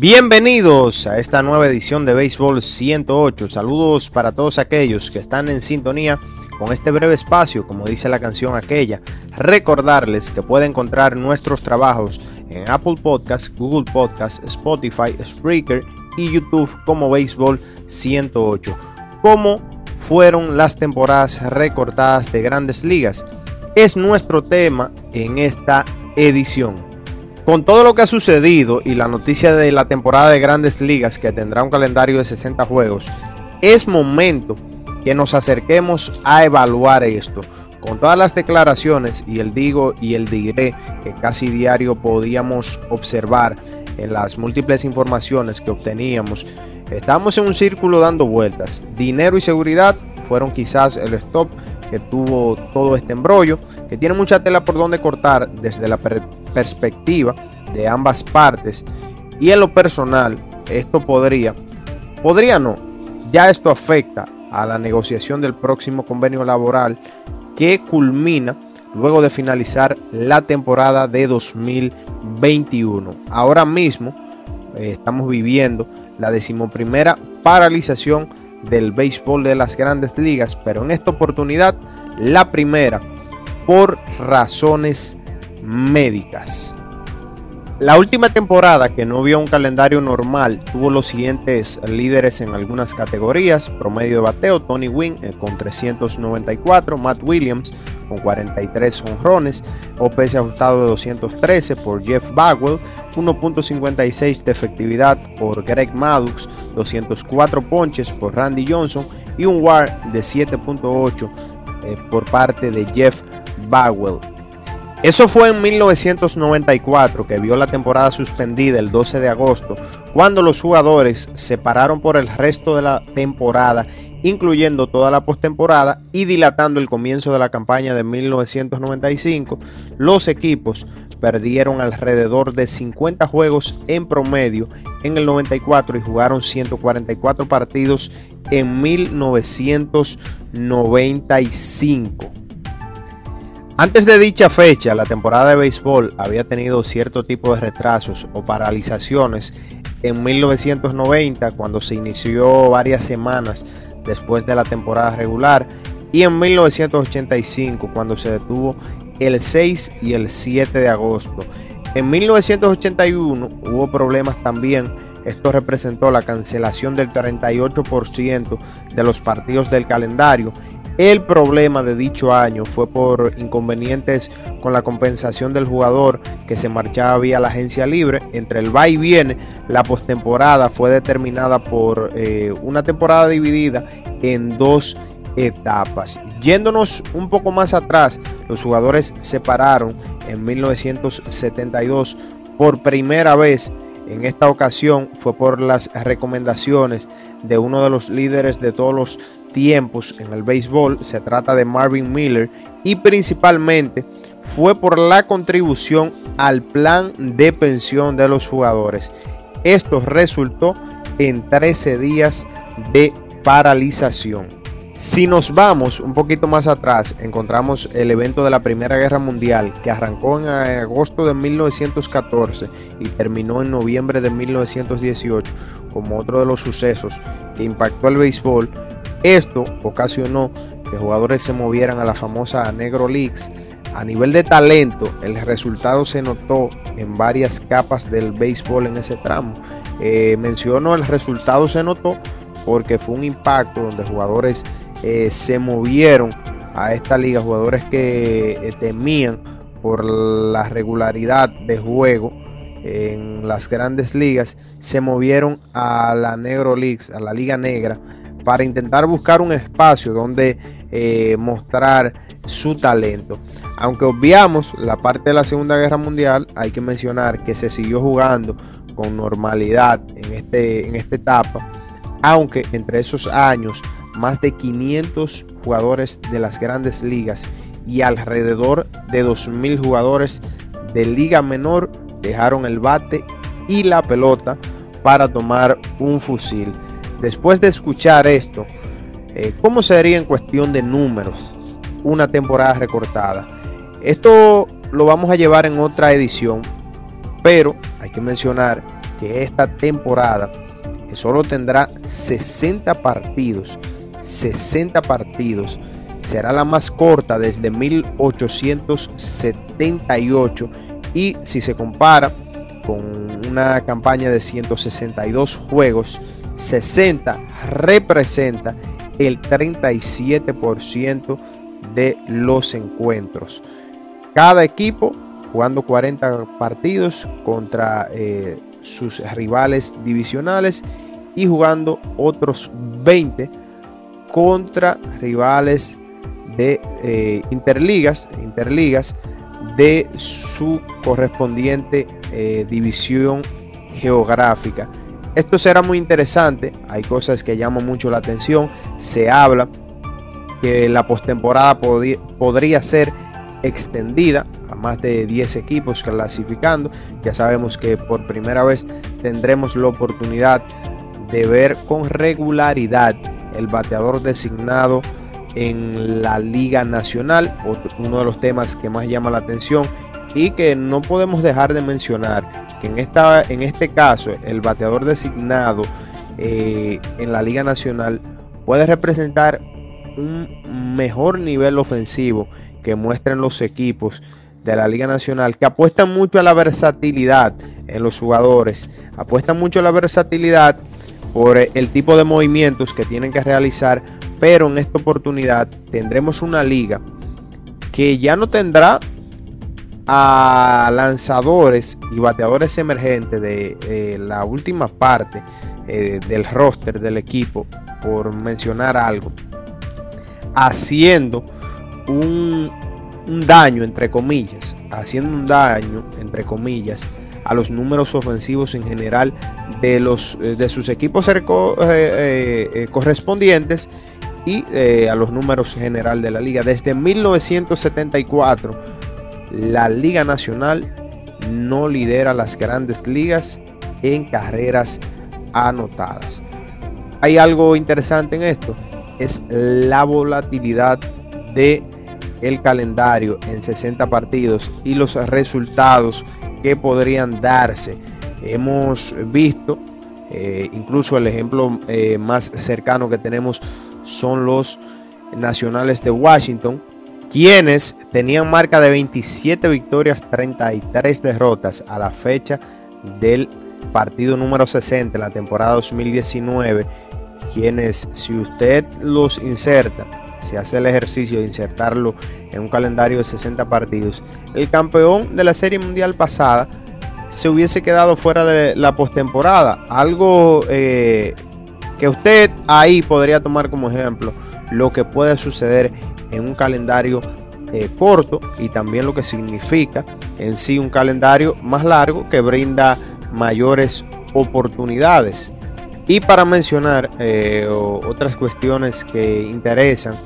Bienvenidos a esta nueva edición de Béisbol 108. Saludos para todos aquellos que están en sintonía con este breve espacio, como dice la canción aquella. Recordarles que pueden encontrar nuestros trabajos en Apple Podcasts, Google Podcasts, Spotify, Spreaker y YouTube como Béisbol 108. ¿Cómo fueron las temporadas recortadas de grandes ligas? Es nuestro tema en esta edición. Con todo lo que ha sucedido y la noticia de la temporada de grandes ligas que tendrá un calendario de 60 juegos, es momento que nos acerquemos a evaluar esto. Con todas las declaraciones y el digo y el diré que casi diario podíamos observar en las múltiples informaciones que obteníamos, estamos en un círculo dando vueltas. Dinero y seguridad fueron quizás el stop que tuvo todo este embrollo, que tiene mucha tela por donde cortar desde la de ambas partes. Y en lo personal, esto podría, podría no, ya esto afecta a la negociación del próximo convenio laboral que culmina luego de finalizar la temporada de 2021. Ahora mismo eh, estamos viviendo la decimoprimera paralización del béisbol de las grandes ligas, pero en esta oportunidad la primera por razones médicas. La última temporada que no vio un calendario normal tuvo los siguientes líderes en algunas categorías, promedio de bateo, Tony Wynn eh, con 394, Matt Williams con 43 honrones, OPS ajustado de 213 por Jeff Bagwell, 1.56 de efectividad por Greg Maddux, 204 ponches por Randy Johnson y un WAR de 7.8 eh, por parte de Jeff Bagwell. Eso fue en 1994 que vio la temporada suspendida el 12 de agosto, cuando los jugadores se pararon por el resto de la temporada, incluyendo toda la postemporada y dilatando el comienzo de la campaña de 1995. Los equipos perdieron alrededor de 50 juegos en promedio en el 94 y jugaron 144 partidos en 1995. Antes de dicha fecha, la temporada de béisbol había tenido cierto tipo de retrasos o paralizaciones en 1990 cuando se inició varias semanas después de la temporada regular y en 1985 cuando se detuvo el 6 y el 7 de agosto. En 1981 hubo problemas también. Esto representó la cancelación del 38% de los partidos del calendario el problema de dicho año fue por inconvenientes con la compensación del jugador que se marchaba vía la agencia libre. Entre el va y viene, la postemporada fue determinada por eh, una temporada dividida en dos etapas. Yéndonos un poco más atrás, los jugadores se pararon en 1972 por primera vez. En esta ocasión fue por las recomendaciones de uno de los líderes de todos los tiempos en el béisbol, se trata de Marvin Miller, y principalmente fue por la contribución al plan de pensión de los jugadores. Esto resultó en 13 días de paralización. Si nos vamos un poquito más atrás, encontramos el evento de la Primera Guerra Mundial que arrancó en agosto de 1914 y terminó en noviembre de 1918 como otro de los sucesos que impactó al béisbol esto ocasionó que jugadores se movieran a la famosa Negro Leagues. A nivel de talento, el resultado se notó en varias capas del béisbol en ese tramo. Eh, menciono el resultado se notó porque fue un impacto donde jugadores eh, se movieron a esta liga, jugadores que eh, temían por la regularidad de juego en las grandes ligas, se movieron a la Negro Leagues, a la Liga Negra para intentar buscar un espacio donde eh, mostrar su talento. Aunque obviamos la parte de la Segunda Guerra Mundial, hay que mencionar que se siguió jugando con normalidad en, este, en esta etapa, aunque entre esos años más de 500 jugadores de las grandes ligas y alrededor de 2.000 jugadores de liga menor dejaron el bate y la pelota para tomar un fusil. Después de escuchar esto, eh, ¿cómo sería en cuestión de números una temporada recortada? Esto lo vamos a llevar en otra edición, pero hay que mencionar que esta temporada, que solo tendrá 60 partidos, 60 partidos, será la más corta desde 1878 y si se compara con una campaña de 162 juegos, 60 representa el 37% de los encuentros. Cada equipo jugando 40 partidos contra eh, sus rivales divisionales y jugando otros 20 contra rivales de eh, interligas, interligas de su correspondiente eh, división geográfica. Esto será muy interesante, hay cosas que llaman mucho la atención, se habla que la postemporada podría ser extendida a más de 10 equipos clasificando. Ya sabemos que por primera vez tendremos la oportunidad de ver con regularidad el bateador designado en la Liga Nacional, uno de los temas que más llama la atención y que no podemos dejar de mencionar que en, esta, en este caso el bateador designado eh, en la Liga Nacional puede representar un mejor nivel ofensivo que muestren los equipos de la Liga Nacional, que apuestan mucho a la versatilidad en los jugadores, apuestan mucho a la versatilidad por el tipo de movimientos que tienen que realizar, pero en esta oportunidad tendremos una liga que ya no tendrá a lanzadores y bateadores emergentes de, la última parte eh, del roster del equipo, por mencionar algo, haciendo un, daño, entre comillas, haciendo un daño, entre comillas, a los números ofensivos en general de, los, eh, de sus equipos eh, eh, correspondientes y a los números general de la liga. Desde 1974, la Liga Nacional no lidera las grandes ligas en carreras anotadas. Hay algo interesante en esto, es la volatilidad de el calendario en 60 partidos y los resultados que podrían darse. Hemos visto, eh, incluso el ejemplo eh, más cercano que tenemos son los nacionales de Washington, quienes tenían marca de 27 victorias, 33 derrotas a la fecha del partido número 60 en la temporada 2019, quienes si usted los inserta se hace el ejercicio de insertarlo en un calendario de 60 partidos, el campeón de la Serie Mundial pasada se hubiese quedado fuera de la postemporada. Algo eh, que usted ahí podría tomar como ejemplo lo que puede suceder en un calendario eh, corto y también lo que significa en sí un calendario más largo que brinda mayores oportunidades. Y para mencionar eh, otras cuestiones que interesan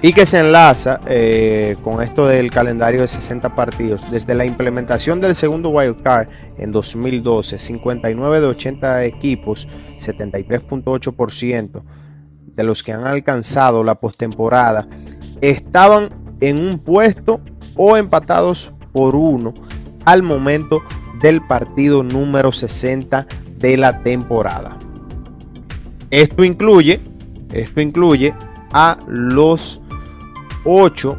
y que se enlaza eh, con esto del calendario de 60 partidos, desde la implementación del segundo wild card en 2012, 59 de 80 equipos, 73.8% de los que han alcanzado la postemporada estaban en un puesto o empatados por uno al momento del partido número 60 de la temporada. Esto incluye, esto incluye a los 8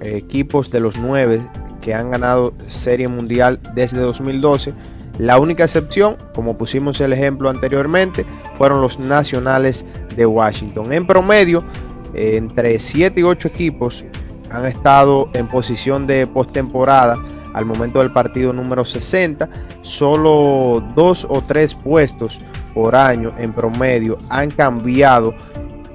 equipos de los 9 que han ganado Serie Mundial desde 2012. La única excepción, como pusimos el ejemplo anteriormente, fueron los nacionales de Washington. En promedio, entre 7 y 8 equipos han estado en posición de postemporada al momento del partido número 60. Solo dos o tres puestos por año en promedio han cambiado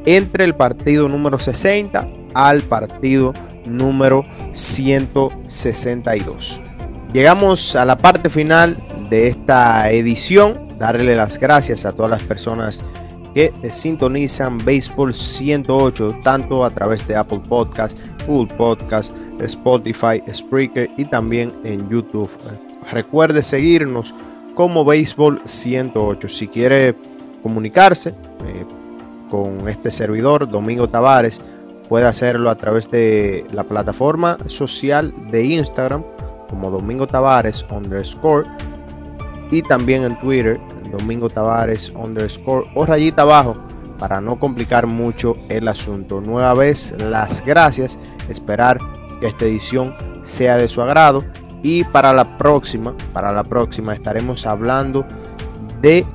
entre el partido número 60 al partido número 162. Llegamos a la parte final de esta edición. Darle las gracias a todas las personas que sintonizan Baseball 108 tanto a través de Apple Podcast, Google Podcast, Spotify, Spreaker y también en YouTube. Recuerde seguirnos como Béisbol 108. Si quiere comunicarse eh, con este servidor, Domingo Tavares, puede hacerlo a través de la plataforma social de Instagram como Domingo Tavares underscore y también en Twitter, Domingo Tavares underscore o rayita abajo para no complicar mucho el asunto. Nueva vez, las gracias. Esperar que esta edición sea de su agrado. Y para la próxima, para la próxima estaremos hablando de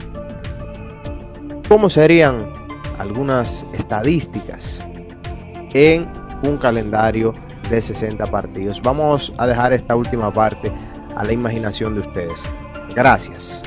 cómo serían algunas estadísticas en un calendario de 60 partidos. Vamos a dejar esta última parte a la imaginación de ustedes. Gracias.